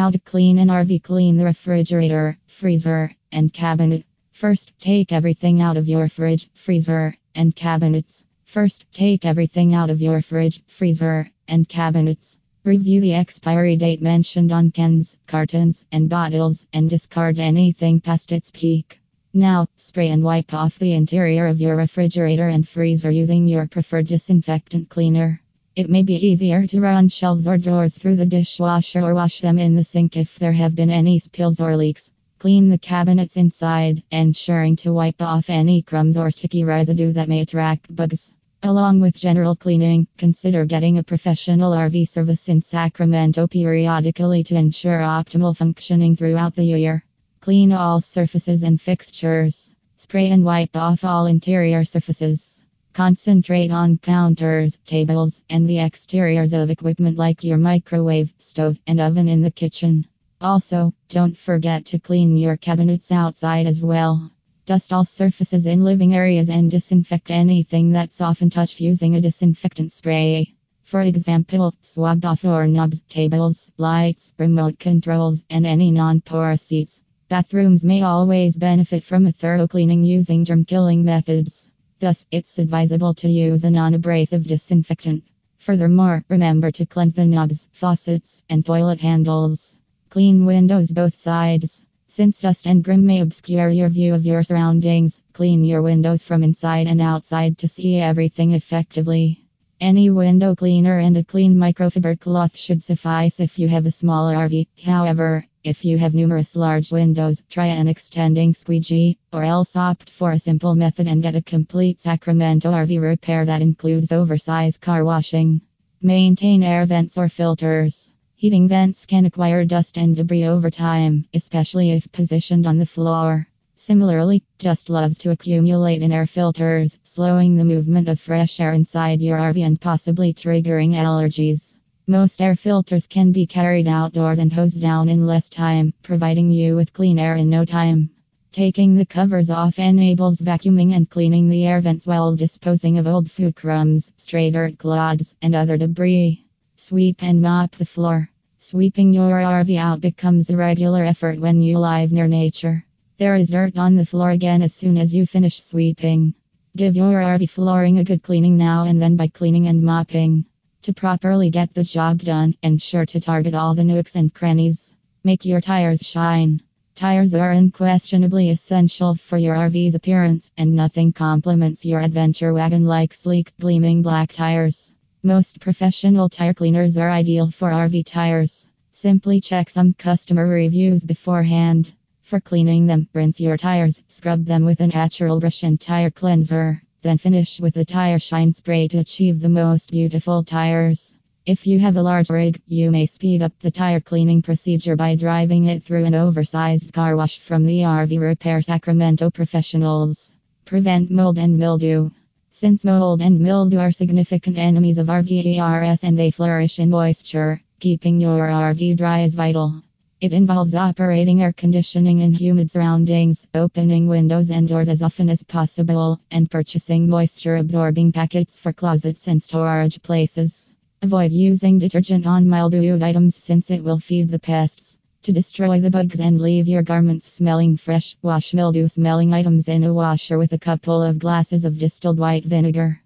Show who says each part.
Speaker 1: How to clean an RV Clean the refrigerator, freezer, and cabinet. First, take everything out of your fridge, freezer, and cabinets. First, take everything out of your fridge, freezer, and cabinets. Review the expiry date mentioned on cans, cartons, and bottles, and discard anything past its peak. Now, spray and wipe off the interior of your refrigerator and freezer using your preferred disinfectant cleaner. It may be easier to run shelves or drawers through the dishwasher or wash them in the sink if there have been any spills or leaks. Clean the cabinets inside, ensuring to wipe off any crumbs or sticky residue that may attract bugs. Along with general cleaning, consider getting a professional RV service in Sacramento periodically to ensure optimal functioning throughout the year. Clean all surfaces and fixtures. Spray and wipe off all interior surfaces. Concentrate on counters, tables, and the exteriors of equipment like your microwave, stove, and oven in the kitchen. Also, don't forget to clean your cabinets outside as well. Dust all surfaces in living areas and disinfect anything that's often touched using a disinfectant spray. For example, swab off doorknobs, tables, lights, remote controls, and any non porous seats. Bathrooms may always benefit from a thorough cleaning using germ killing methods. Thus, it's advisable to use a non abrasive disinfectant. Furthermore, remember to cleanse the knobs, faucets, and toilet handles. Clean windows both sides. Since dust and grime may obscure your view of your surroundings, clean your windows from inside and outside to see everything effectively. Any window cleaner and a clean microfiber cloth should suffice if you have a small RV. However, if you have numerous large windows, try an extending squeegee, or else opt for a simple method and get a complete Sacramento RV repair that includes oversized car washing. Maintain air vents or filters. Heating vents can acquire dust and debris over time, especially if positioned on the floor. Similarly, dust loves to accumulate in air filters, slowing the movement of fresh air inside your RV and possibly triggering allergies. Most air filters can be carried outdoors and hosed down in less time, providing you with clean air in no time. Taking the covers off enables vacuuming and cleaning the air vents while disposing of old food crumbs, stray dirt clods, and other debris. Sweep and mop the floor. Sweeping your RV out becomes a regular effort when you live near nature. There is dirt on the floor again as soon as you finish sweeping. Give your RV flooring a good cleaning now and then by cleaning and mopping. To properly get the job done, ensure to target all the nooks and crannies. Make your tires shine. Tires are unquestionably essential for your RV's appearance, and nothing complements your adventure wagon like sleek, gleaming black tires. Most professional tire cleaners are ideal for RV tires. Simply check some customer reviews beforehand. For cleaning them, rinse your tires, scrub them with a natural brush and tire cleanser. Then finish with a tire shine spray to achieve the most beautiful tires. If you have a large rig, you may speed up the tire cleaning procedure by driving it through an oversized car wash from the RV Repair Sacramento professionals. Prevent mold and mildew. Since mold and mildew are significant enemies of RVERS and they flourish in moisture, keeping your RV dry is vital. It involves operating air conditioning in humid surroundings, opening windows and doors as often as possible, and purchasing moisture absorbing packets for closets and storage places. Avoid using detergent on mildewed items since it will feed the pests. To destroy the bugs and leave your garments smelling fresh, wash mildew smelling items in a washer with a couple of glasses of distilled white vinegar.